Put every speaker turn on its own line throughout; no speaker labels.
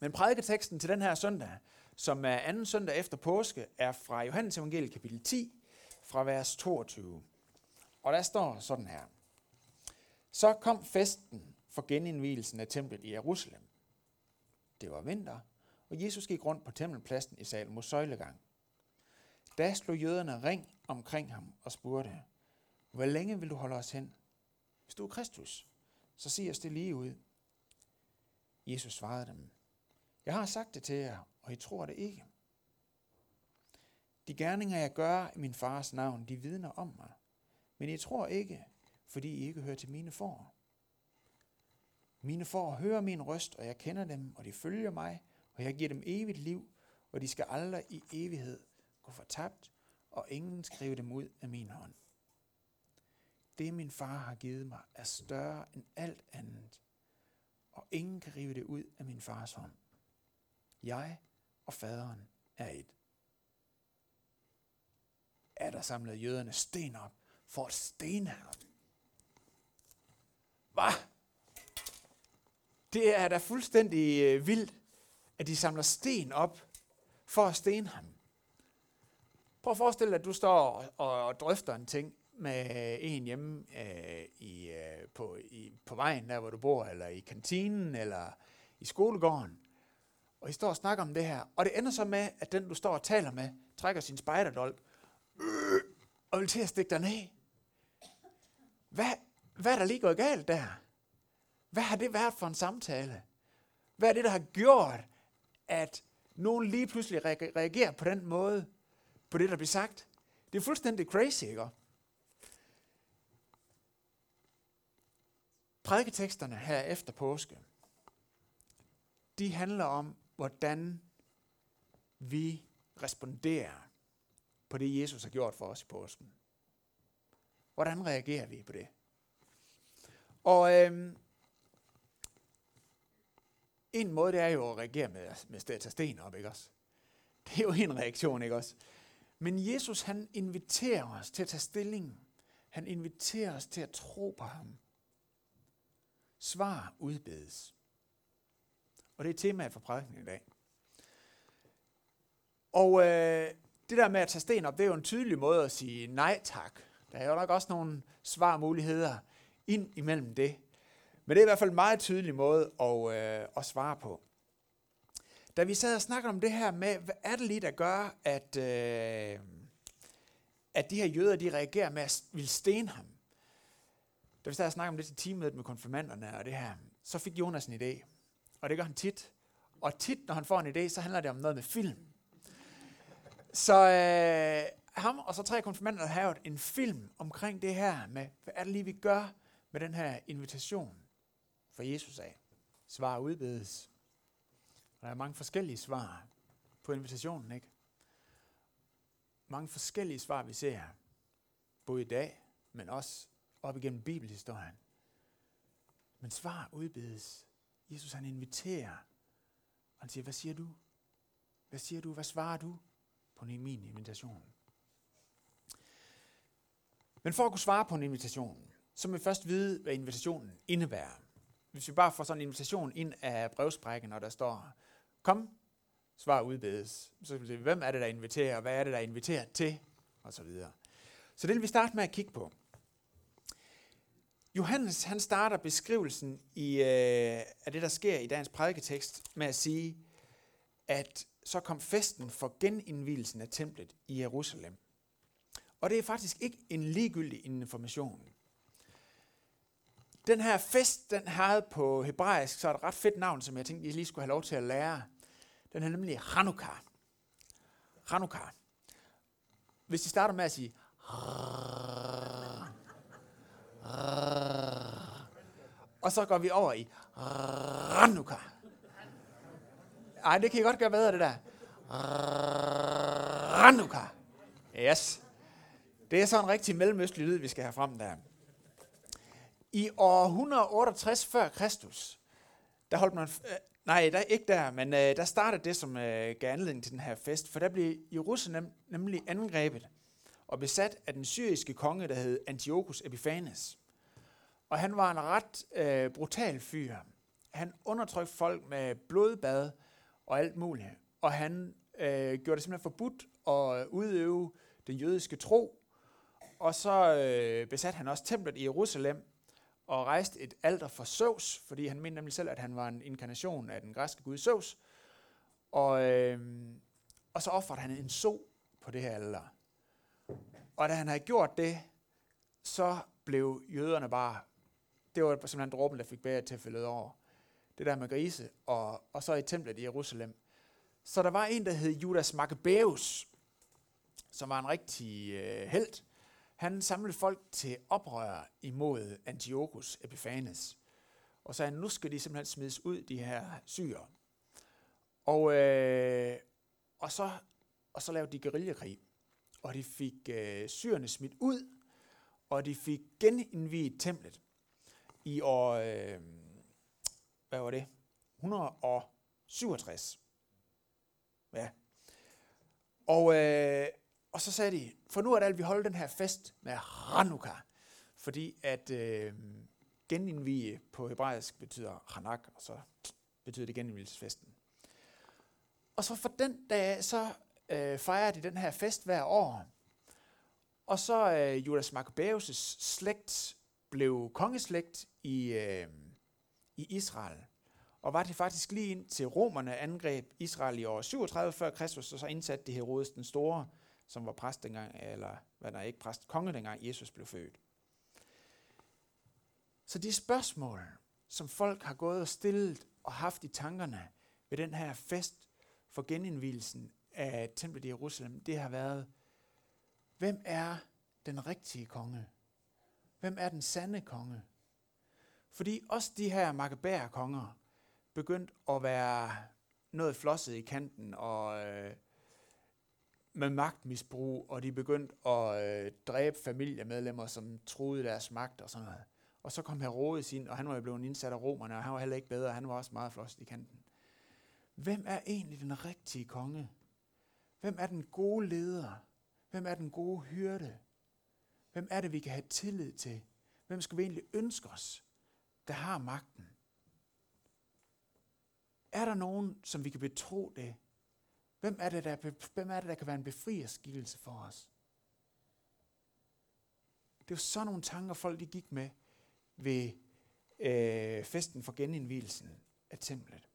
Men prædiketeksten til den her søndag, som er anden søndag efter påske, er fra Johannes evangeliet kapitel 10, fra vers 22. Og der står sådan her. Så kom festen for genindvielsen af templet i Jerusalem. Det var vinter, og Jesus gik rundt på tempelpladsen i Salomos søjlegang. Da slog jøderne ring omkring ham og spurgte, hvor længe vil du holde os hen? Hvis du er Kristus, så sig os det lige ud. Jesus svarede dem, jeg har sagt det til jer, og I tror det ikke. De gerninger, jeg gør i min fars navn, de vidner om mig. Men I tror ikke, fordi I ikke hører til mine får. Mine får hører min røst, og jeg kender dem, og de følger mig, og jeg giver dem evigt liv, og de skal aldrig i evighed gå fortabt, og ingen skrive dem ud af min hånd. Det min far har givet mig er større end alt andet, og ingen kan rive det ud af min fars hånd. Jeg og faderen er et. Er der samlet jøderne sten op for at stene ham? Hvad? Det er da fuldstændig øh, vildt, at de samler sten op for at stene ham. Prøv at forestille dig, at du står og drøfter en ting med en hjemme øh, i, øh, på, i, på vejen, der hvor du bor, eller i kantinen, eller i skolegården. Og I står og snakker om det her. Og det ender så med, at den, du står og taler med, trækker sin spejderdolk øh, og vil til at stikke dig ned. Hvad, hvad er der lige gået galt der? Hvad har det været for en samtale? Hvad er det, der har gjort, at nogen lige pludselig reagerer på den måde, på det, der bliver sagt? Det er fuldstændig crazy, ikke? Prædiketeksterne her efter påske, de handler om, hvordan vi responderer på det, Jesus har gjort for os i påsken. Hvordan reagerer vi på det? Og øhm, en måde, det er jo at reagere med, med at tage sten op, ikke også? Det er jo en reaktion, ikke også? Men Jesus, han inviterer os til at tage stilling. Han inviterer os til at tro på ham. Svar udbedes. Og det er temaet for prædiken i dag. Og øh, det der med at tage sten op, det er jo en tydelig måde at sige nej tak. Der er jo nok også nogle svarmuligheder ind imellem det. Men det er i hvert fald en meget tydelig måde at, øh, at svare på. Da vi sad og snakkede om det her med, hvad er det lige, der gør, at, øh, at de her jøder, de reagerer med at ville stene ham. Da vi sad og snakkede om det til teamet med konfirmanderne og det her, så fik Jonas en idé. Og det gør han tit. Og tit, når han får en idé, så handler det om noget med film. Så øh, ham og så tre konfirmander har lavet en film omkring det her med, hvad er det lige, vi gør med den her invitation for Jesus af. Svar udbedes. Og der er mange forskellige svar på invitationen, ikke? Mange forskellige svar, vi ser både i dag, men også op igennem bibelhistorien. Men svar udbedes. Jesus han inviterer, og han siger, hvad siger du? Hvad siger du? Hvad svarer du på min invitation? Men for at kunne svare på en invitation, så må vi først vide, hvad invitationen indebærer. Hvis vi bare får sådan en invitation ind af brevsprækken, og der står, kom, svar udbedes. Så kan vi hvem er det, der inviterer, hvad er det, der inviterer til, og så videre. Så det vil vi starte med at kigge på. Johannes han starter beskrivelsen i, øh, af det, der sker i dagens prædiketekst, med at sige, at så kom festen for genindvielsen af templet i Jerusalem. Og det er faktisk ikke en ligegyldig information. Den her fest, den havde på hebraisk, så er et ret fedt navn, som jeg tænkte, I lige skulle have lov til at lære. Den er nemlig Hanukkah. Hanukkah. Hvis I starter med at sige og så går vi over i Ranuka. Ej, det kan I godt gøre bedre, det der. Ranuka. Yes. Det er så en rigtig mellemøstlig lyd, vi skal have frem der. I år 168 før Kristus, der holdt man, øh, nej, der ikke der, men øh, der startede det, som øh, gav anledning til den her fest, for der blev Jerusalem nemlig angrebet og besat af den syriske konge, der hed Antiochus Epiphanes. Og han var en ret øh, brutal fyr. Han undertrykte folk med blodbad, og alt muligt. Og han øh, gjorde det simpelthen forbudt at udøve den jødiske tro. Og så øh, besatte han også templet i Jerusalem og rejste et alter for Zeus, fordi han mente nemlig selv, at han var en inkarnation af den græske gud Zeus. Og, øh, og så ofrede han en so på det her alter. Og da han havde gjort det, så blev jøderne bare, det var simpelthen dråben, der fik bæret til at fælde over. Det der med grise, og, og så i templet i Jerusalem. Så der var en, der hed Judas Maccabeus, som var en rigtig øh, held. Han samlede folk til oprør imod Antiochus Epiphanes. Og sagde, nu skal de simpelthen smides ud, de her syre. Og, øh, og, så, og så lavede de guerillakrig. Og de fik øh, syrene smidt ud, og de fik genindviet templet i år, øh, hvad var det? 167. Ja. Og, øh, og så sagde de, for nu er det alt, vi holder den her fest med Hanukkah, fordi at øh, genindvige på hebraisk betyder Hanak, og så betyder det genindvielsesfesten. Og så for den dag, så øh, fejrer de den her fest hver år, og så øh, Judas Maccabeus' slægt blev kongeslægt i, øh, i Israel. Og var det faktisk lige ind til romerne angreb Israel i år 37 før Kristus, og så indsatte de Herodes den Store, som var præst dengang, eller hvad der ikke præst, konge dengang Jesus blev født. Så de spørgsmål, som folk har gået og stillet og haft i tankerne ved den her fest for genindvielsen af templet i Jerusalem, det har været, hvem er den rigtige konge? Hvem er den sande konge? Fordi også de her makabære konger begyndte at være noget flosset i kanten og øh, med magtmisbrug, og de begyndte at øh, dræbe familiemedlemmer, som troede deres magt og sådan noget. Og så kom Herodes ind, og han var jo blevet indsat af romerne, og han var heller ikke bedre, han var også meget flosset i kanten. Hvem er egentlig den rigtige konge? Hvem er den gode leder? Hvem er den gode hyrde? Hvem er det, vi kan have tillid til? Hvem skal vi egentlig ønske os, der har magten? Er der nogen, som vi kan betro det? Hvem er det, der, hvem er det, der kan være en befrierskikkelse for os? Det var sådan nogle tanker, folk de gik med ved øh, festen for genindvielsen af templet.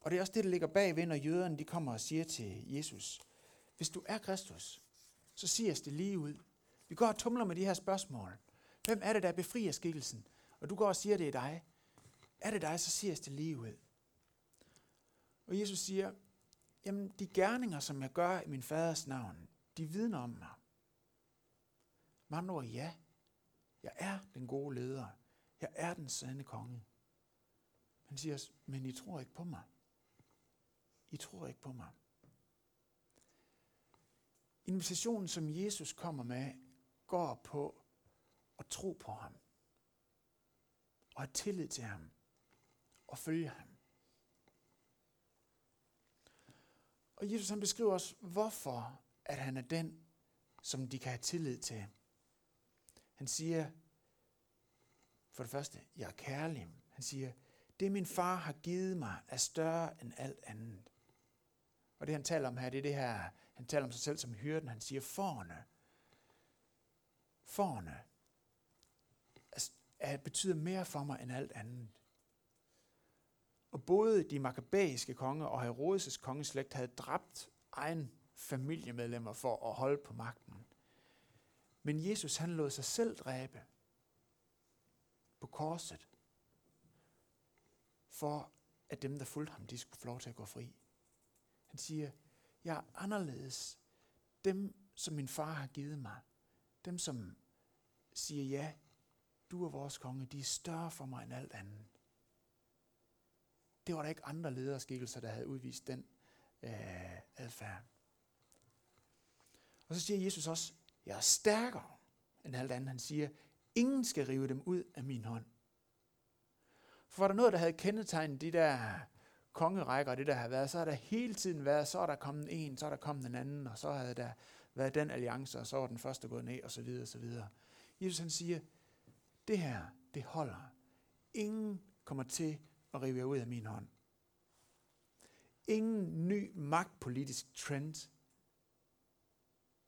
Og det er også det, der ligger bagved, når jøderne de kommer og siger til Jesus, hvis du er Kristus, så siger os det lige ud. Vi går og tumler med de her spørgsmål. Hvem er det, der befrier skikkelsen? Og du går og siger, det er dig. Er det dig, så siger det lige ud. Og Jesus siger, jamen de gerninger, som jeg gør i min faders navn, de vidner om mig. Med andre ord, ja, jeg er den gode leder. Jeg er den sande konge. Han siger, men I tror ikke på mig. I tror ikke på mig. Invitationen, som Jesus kommer med, går på at tro på ham. Og have tillid til ham. Og følge ham. Og Jesus han beskriver os, hvorfor at han er den, som de kan have tillid til. Han siger, for det første, jeg er kærlig. Han siger, det min far har givet mig er større end alt andet. Og det han taler om her, det er det her, han taler om sig selv som hyrden. Han siger, forne. Forne det betyder mere for mig end alt andet. Og både de makabæiske konger og Herodes' kongeslægt havde dræbt egen familiemedlemmer for at holde på magten. Men Jesus han lod sig selv dræbe på korset, for at dem, der fulgte ham, de skulle få lov til at gå fri. Han siger, jeg er anderledes. Dem, som min far har givet mig, dem, som siger ja, du er vores konge, de er større for mig end alt andet. Det var der ikke andre lederskikkelser, der havde udvist den øh, adfærd. Og så siger Jesus også, jeg er stærkere end alt andet. Han siger, ingen skal rive dem ud af min hånd. For var der noget, der havde kendetegnet de der kongerækker, det der har været, så har der hele tiden været, så er der kommet en, så er der kommet en anden, og så havde der været den alliance, og så var den første gået ned, og så videre, og så videre. Jesus han siger, det her, det holder. Ingen kommer til at rive jer ud af min hånd. ingen ny magtpolitisk trend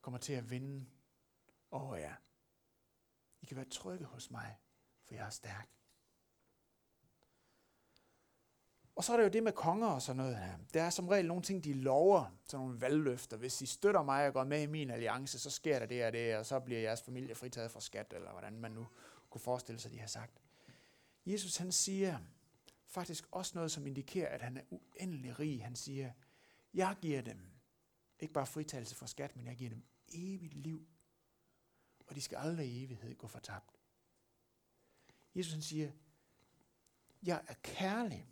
kommer til at vinde over jer. I kan være trygge hos mig, for jeg er stærk. Og så er der jo det med konger og sådan noget her. Der er som regel nogle ting, de lover, sådan nogle valgløfter. Hvis I støtter mig og går med i min alliance, så sker der det og det, og så bliver jeres familie fritaget fra skat, eller hvordan man nu kunne forestille sig, de har sagt. Jesus han siger faktisk også noget, som indikerer, at han er uendelig rig. Han siger, jeg giver dem ikke bare fritagelse for skat, men jeg giver dem evigt liv. Og de skal aldrig i evighed gå fortabt. Jesus han siger, jeg er kærlig,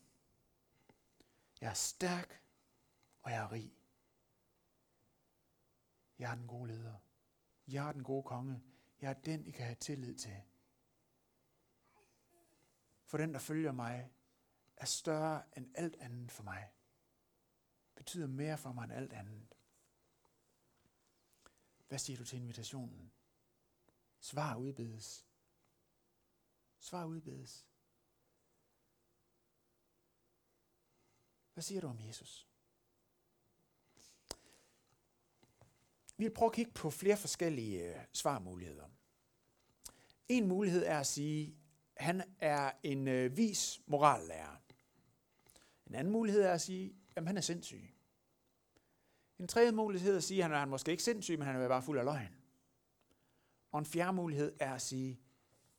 jeg er stærk, og jeg er rig. Jeg er den gode leder. Jeg er den gode konge. Jeg er den, I kan have tillid til. For den, der følger mig, er større end alt andet for mig. Betyder mere for mig end alt andet. Hvad siger du til invitationen? Svar udbedes. Svar udbedes. Hvad siger du om Jesus? Vi vil prøve at kigge på flere forskellige øh, svarmuligheder. En mulighed er at sige, han er en øh, vis morallærer. En anden mulighed er at sige, at han er sindssyg. En tredje mulighed er at sige, at han er måske ikke sindssyg, men han er bare fuld af løgn. Og en fjerde mulighed er at sige,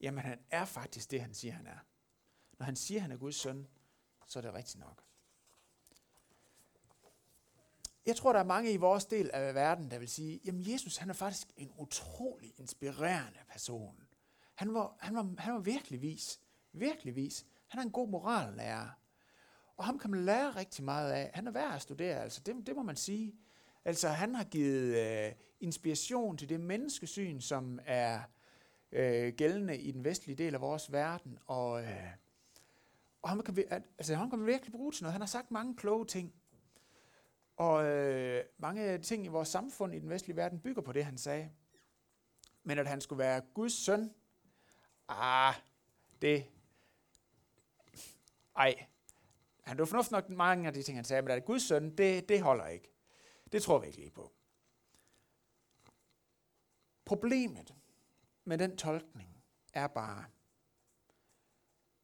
jamen han er faktisk det, han siger, han er. Når han siger, at han er Guds søn, så er det rigtigt nok. Jeg tror, der er mange i vores del af verden, der vil sige, jamen Jesus, han er faktisk en utrolig inspirerende person. Han var, han var, han var virkelig vis. Virkelig vis. Han er en god morallærer. Og ham kan man lære rigtig meget af. Han er værd at studere, altså det, det må man sige. Altså han har givet øh, inspiration til det menneskesyn, som er øh, gældende i den vestlige del af vores verden. Og, øh, og ham, kan, altså, ham kan man virkelig bruge til noget. Han har sagt mange kloge ting. Og øh, mange ting i vores samfund i den vestlige verden bygger på det, han sagde. Men at han skulle være Guds søn, ah, det, ej. Han var fornuftig nok mange af de ting, han sagde, men at Guds søn, det, det holder ikke. Det tror vi ikke lige på. Problemet med den tolkning er bare,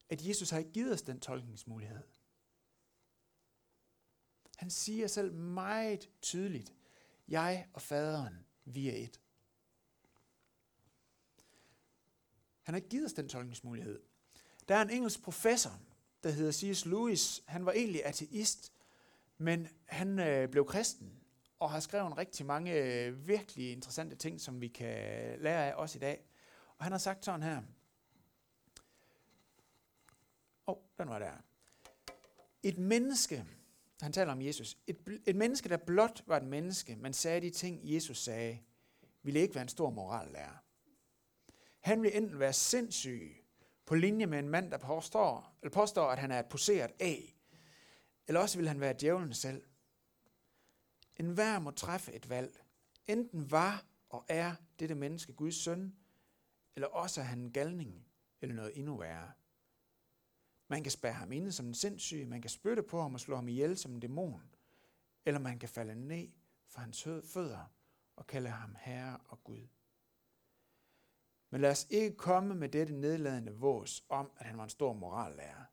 at Jesus har ikke givet os den tolkningsmulighed. Han siger selv meget tydeligt, jeg og faderen, vi er et. Han har ikke givet os den tolkningsmulighed. Der er en engelsk professor, der hedder C.S. Lewis. Han var egentlig ateist, men han øh, blev kristen og har skrevet rigtig mange øh, virkelig interessante ting, som vi kan lære af os i dag. Og han har sagt sådan her. Åh, oh, den var der. Et menneske, han taler om Jesus, et, et menneske, der blot var et menneske, men sagde de ting, Jesus sagde, ville ikke være en stor morallærer. Han vil enten være sindssyg, på linje med en mand, der påstår, eller påstår at han er et poseret af, eller også vil han være djævlen selv. En hver må træffe et valg. Enten var og er dette menneske Guds søn, eller også er han en galning, eller noget endnu værre. Man kan spære ham inde som en sindssyg, man kan spytte på ham og slå ham ihjel som en dæmon, eller man kan falde ned for hans fødder og kalde ham Herre og Gud. Men lad os ikke komme med dette nedladende vås om, at han var en stor morallærer.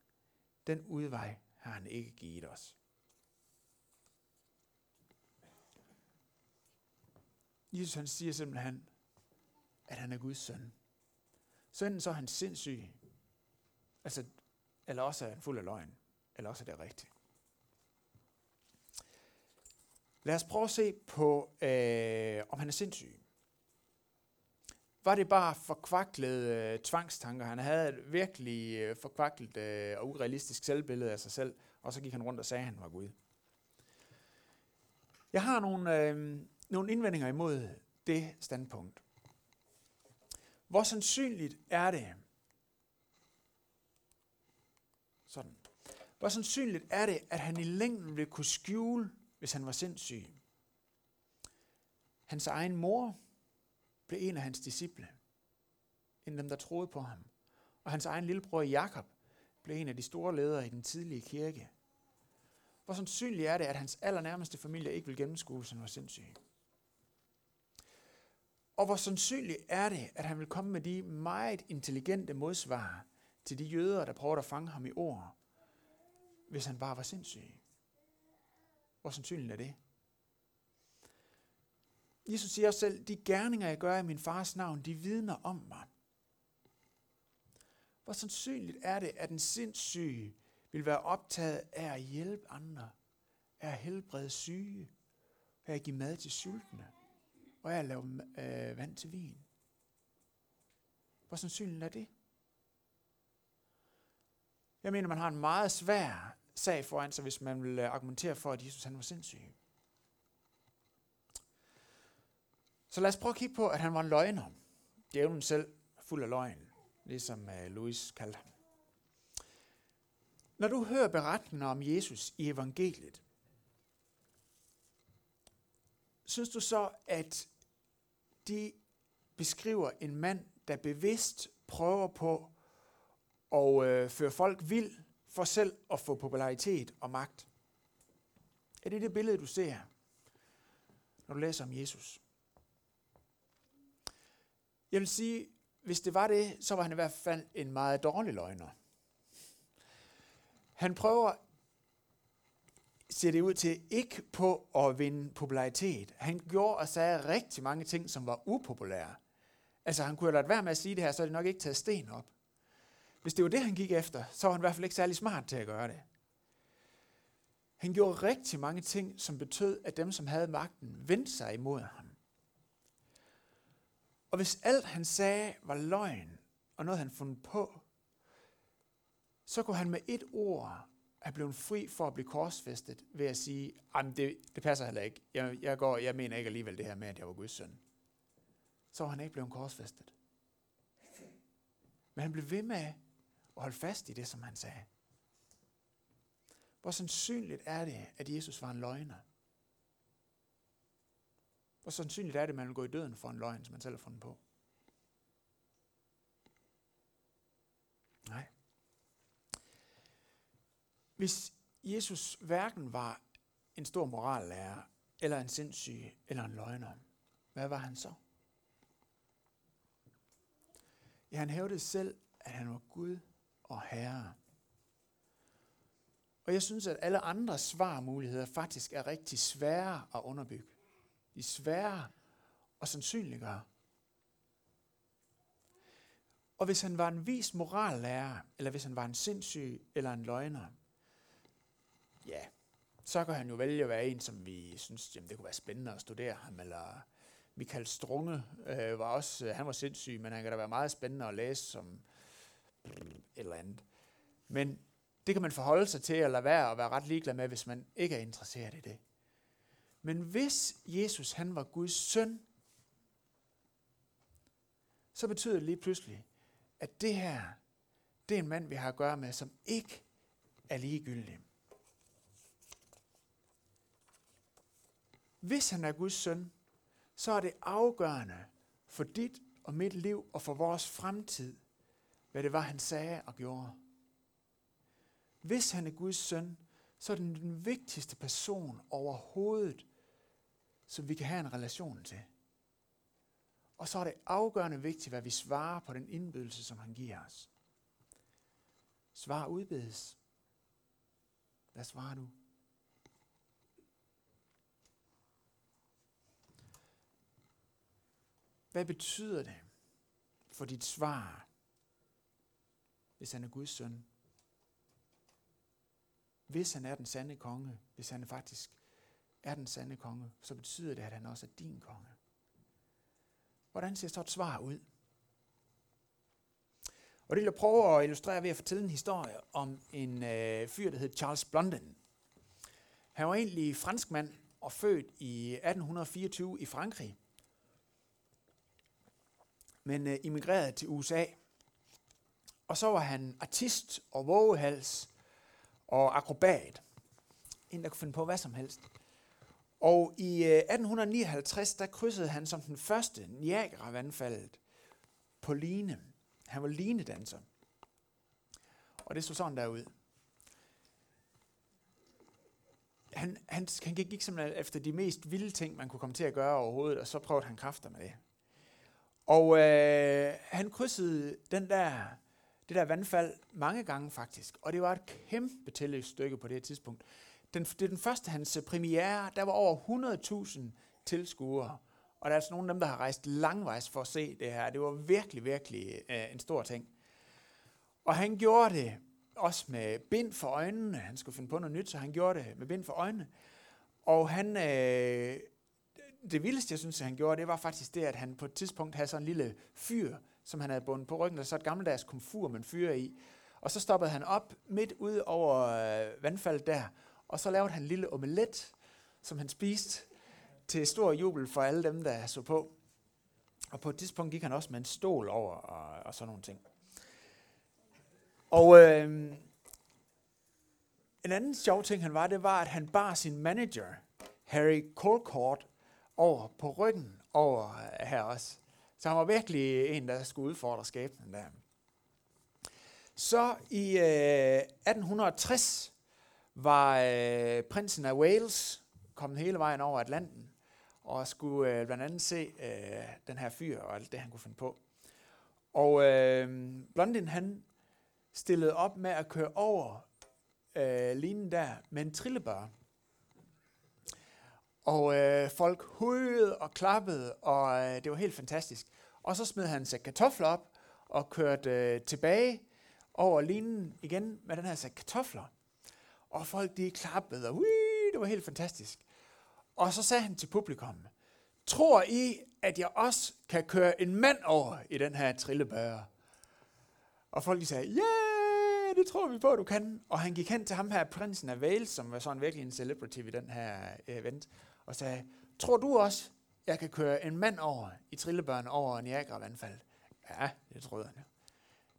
Den udvej har han ikke givet os. Jesus han siger simpelthen, at han er Guds søn. Så enten så er han sindssyg, altså, eller også er han fuld af løgn, eller også er det rigtigt. Lad os prøve at se på, øh, om han er sindssyg. Var det bare forkvaklede øh, tvangstanker? Han havde et virkelig øh, forkvaklet øh, og urealistisk selvbillede af sig selv, og så gik han rundt og sagde, at han var Gud. Jeg har nogle, øh, nogle indvendinger imod det standpunkt. Hvor sandsynligt er det, sådan, hvor sandsynligt er det, at han i længden ville kunne skjule, hvis han var sindssyg? Hans egen mor blev en af hans disciple, en af dem, der troede på ham. Og hans egen lillebror Jakob blev en af de store ledere i den tidlige kirke. Hvor sandsynligt er det, at hans allernærmeste familie ikke vil gennemskue, at han var sindssyg? Og hvor sandsynligt er det, at han vil komme med de meget intelligente modsvar til de jøder, der prøver at fange ham i ord, hvis han bare var sindssyg? Hvor sandsynligt er det? Jesus siger også selv, de gerninger, jeg gør i min fars navn, de vidner om mig. Hvor sandsynligt er det, at en sindssyg vil være optaget af at hjælpe andre, af at helbrede syge, af at give mad til sultne, og af at lave øh, vand til vin? Hvor sandsynligt er det? Jeg mener, man har en meget svær sag foran sig, hvis man vil øh, argumentere for, at Jesus han var sindssyg. Så lad os prøve at kigge på, at han var en løgner. Djævlen selv fuld af løgn, ligesom øh, Louis kaldte ham. Når du hører beretninger om Jesus i evangeliet, synes du så, at de beskriver en mand, der bevidst prøver på at øh, føre folk vild for selv at få popularitet og magt? Er det det billede, du ser, når du læser om Jesus? Jeg vil sige, hvis det var det, så var han i hvert fald en meget dårlig løgner. Han prøver, ser det ud til, ikke på at vinde popularitet. Han gjorde og sagde rigtig mange ting, som var upopulære. Altså han kunne have ladet være med at sige det her, så er det nok ikke taget sten op. Hvis det var det, han gik efter, så var han i hvert fald ikke særlig smart til at gøre det. Han gjorde rigtig mange ting, som betød, at dem, som havde magten, vendte sig imod ham. Og hvis alt han sagde var løgn, og noget han fundet på, så kunne han med et ord have blevet fri for at blive korsfæstet ved at sige, det, det passer heller ikke. Jeg, jeg, går, jeg mener ikke alligevel det her med, at jeg var Guds søn. Så var han ikke blevet korsfæstet. Men han blev ved med at holde fast i det, som han sagde. Hvor sandsynligt er det, at Jesus var en løgner? Hvor sandsynligt er det, at man vil gå i døden for en løgn, som man selv har fundet på? Nej. Hvis Jesus hverken var en stor morallærer, eller en sindssyg, eller en løgner, hvad var han så? Ja, han hævdede selv, at han var Gud og Herre. Og jeg synes, at alle andre svarmuligheder faktisk er rigtig svære at underbygge. De svære og sandsynliggøre. Og hvis han var en vis morallærer, eller hvis han var en sindssyg eller en løgner, ja, så kan han jo vælge at være en, som vi synes, jamen, det kunne være spændende at studere ham, eller Michael Strunge øh, var også, øh, han var sindssyg, men han kan da være meget spændende at læse som et eller andet. Men det kan man forholde sig til, eller være og være ret ligeglad med, hvis man ikke er interesseret i det. Men hvis Jesus han var Guds søn, så betyder det lige pludselig, at det her, det er en mand, vi har at gøre med, som ikke er ligegyldig. Hvis han er Guds søn, så er det afgørende for dit og mit liv og for vores fremtid, hvad det var, han sagde og gjorde. Hvis han er Guds søn, så er den den vigtigste person overhovedet som vi kan have en relation til. Og så er det afgørende vigtigt, hvad vi svarer på den indbydelse, som han giver os. Svar udbedes. Hvad svarer du? Hvad betyder det for dit svar, hvis han er Guds søn? Hvis han er den sande konge, hvis han faktisk er den sande konge, så betyder det, at han også er din konge. Hvordan ser så et svar ud? Og det vil jeg prøve at illustrere ved at fortælle en historie om en øh, fyr, der hed Charles Blondin. Han var egentlig franskmand og født i 1824 i Frankrig, men øh, immigrerede til USA. Og så var han artist og vågehals og akrobat. En, der kunne finde på hvad som helst. Og i øh, 1859, der krydsede han som den første Niagara-vandfaldet på line. Han var linedanser. Og det så sådan der ud. han, han, han gik simpelthen efter de mest vilde ting, man kunne komme til at gøre overhovedet, og så prøvede han kræfter med det. Og øh, han krydsede den der, det der vandfald mange gange faktisk, og det var et kæmpe tilløbsstykke på det tidspunkt. Den, det er den første hans øh, premiere, der var over 100.000 tilskuere, og der er altså nogle af dem, der har rejst langvejs for at se det her. Det var virkelig, virkelig øh, en stor ting. Og han gjorde det også med bind for øjnene. Han skulle finde på noget nyt, så han gjorde det med bind for øjnene. Og han, øh, det vildeste, jeg synes, han gjorde, det var faktisk det, at han på et tidspunkt havde sådan en lille fyr, som han havde bundet på ryggen, der så et gammeldags komfur man fyrer i. Og så stoppede han op midt ude over øh, vandfaldet der, og så lavede han en lille omelet, som han spiste til stor jubel for alle dem, der så på. Og på et tidspunkt gik han også med en stol over og, og sådan nogle ting. Og øh, en anden sjov ting han var, det var, at han bar sin manager, Harry Colcourt, over på ryggen over øh, her også. Så han var virkelig en, der skulle udfordre skæbnen der. Så i øh, 1860 var øh, prinsen af Wales kommet hele vejen over Atlanten og skulle øh, blandt andet se øh, den her fyr og alt det, han kunne finde på. Og øh, Blondin, han stillede op med at køre over øh, linjen der med en trillebør. Og øh, folk hujede og klappede, og øh, det var helt fantastisk. Og så smed han sæk kartofler op og kørte øh, tilbage over linjen igen med den her sæk kartofler. Og folk de klappede, og det var helt fantastisk. Og så sagde han til publikum, tror I, at jeg også kan køre en mand over i den her trillebøre? Og folk de sagde, ja, yeah, det tror vi på, du kan. Og han gik hen til ham her, prinsen af Wales, som var sådan virkelig en celebrity i den her øh, event, og sagde, tror du også, jeg kan køre en mand over i trillebørn over Niagara vandfald? Ja, det troede han.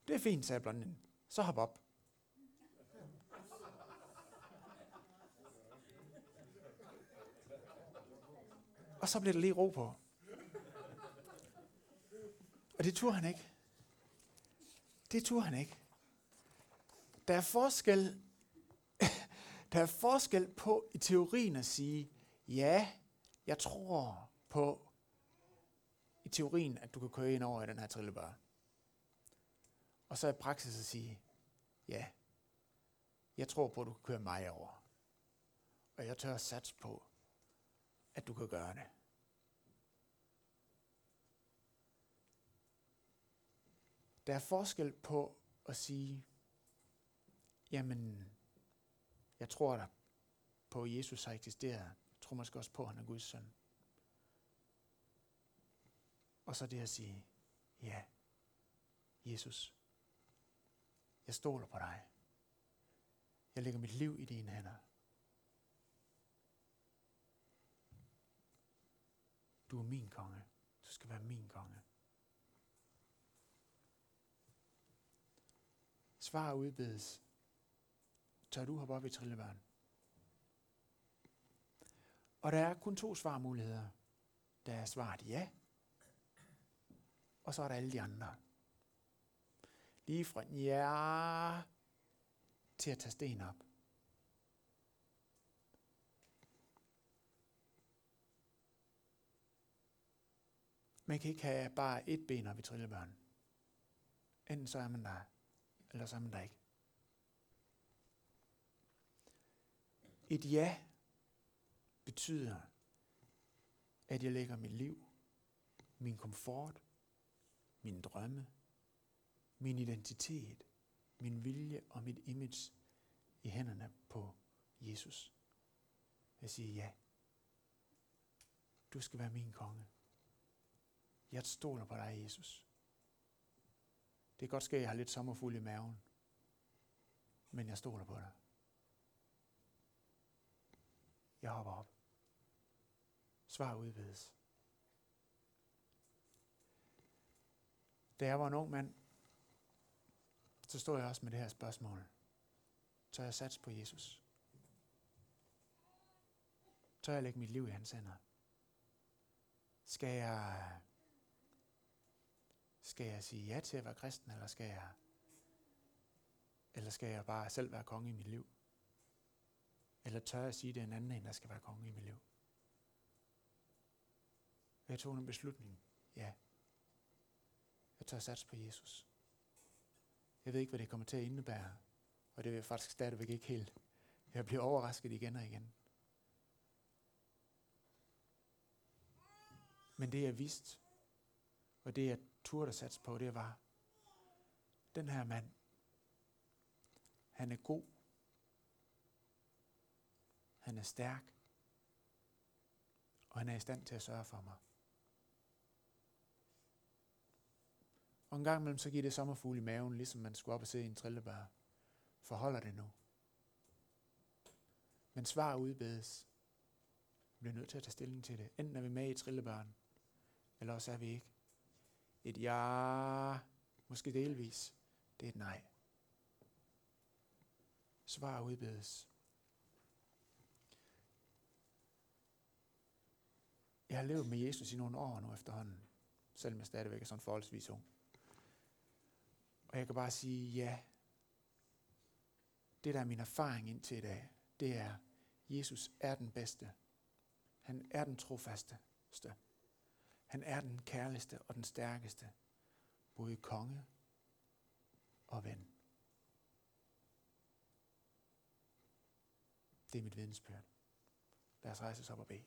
Det er fint, sagde blonden. Så hop op. Og så blev der lige ro på. Og det turde han ikke. Det turde han ikke. Der er forskel, der er forskel på i teorien at sige, ja, jeg tror på i teorien, at du kan køre ind over i den her trillebør. Og så i praksis at sige, ja, jeg tror på, at du kan køre mig over. Og jeg tør at satse på, at du kan gøre det. Der er forskel på at sige, jamen, jeg tror der på, at Jesus har eksisteret. Jeg tror måske også på, at han er Guds søn. Og så det at sige, ja, Jesus, jeg stoler på dig. Jeg lægger mit liv i dine hænder. Du er min konge. Du skal være min konge. Svar udbedes. Tør du hoppe op i trillebørn? Og der er kun to svarmuligheder. Der er svaret ja, og så er der alle de andre. Lige fra ja til at tage sten op. Man kan ikke have bare et ben op i trillebørn. Enten så er man der, eller så er man der ikke. Et ja betyder, at jeg lægger mit liv, min komfort, min drømme, min identitet, min vilje og mit image i hænderne på Jesus. Jeg siger ja. Du skal være min konge. Jeg stoler på dig, Jesus. Det kan godt ske, at jeg har lidt sommerfuld i maven, men jeg stoler på dig. Jeg hopper op. Svar udvides. Da jeg var en ung mand, så stod jeg også med det her spørgsmål. Så jeg sats på Jesus? Tør jeg lægge mit liv i hans hænder? Skal jeg, skal jeg sige ja til at være kristen, eller skal jeg, eller skal jeg bare selv være konge i mit liv? Eller tør jeg sige, at det er en anden end, der skal være konge i mit liv? Jeg tog en beslutning. Ja. Jeg tør satse på Jesus. Jeg ved ikke, hvad det kommer til at indebære. Og det vil jeg faktisk stadigvæk ikke helt. Jeg bliver overrasket igen og igen. Men det jeg vidste, og det jeg turde at satse på, det var, den her mand, han er god. Han er stærk. Og han er i stand til at sørge for mig. Og en gang imellem så giver det sommerfugl i maven, ligesom man skulle op og se en trillebær. Forholder det nu. Men svar udbedes. Vi bliver nødt til at tage stilling til det. Enten er vi med i trillebørn, eller også er vi ikke. Et ja, måske delvis, det er et nej. Svar udbedes. Jeg har levet med Jesus i nogle år nu efterhånden, selvom jeg stadigvæk er sådan forholdsvis ung. Og jeg kan bare sige, ja, det der er min erfaring indtil i dag, det er, Jesus er den bedste. Han er den trofaste. Han er den kærligste og den stærkeste, både konge og ven. Det er mit vidensbyrd. Lad os rejse os op og bede.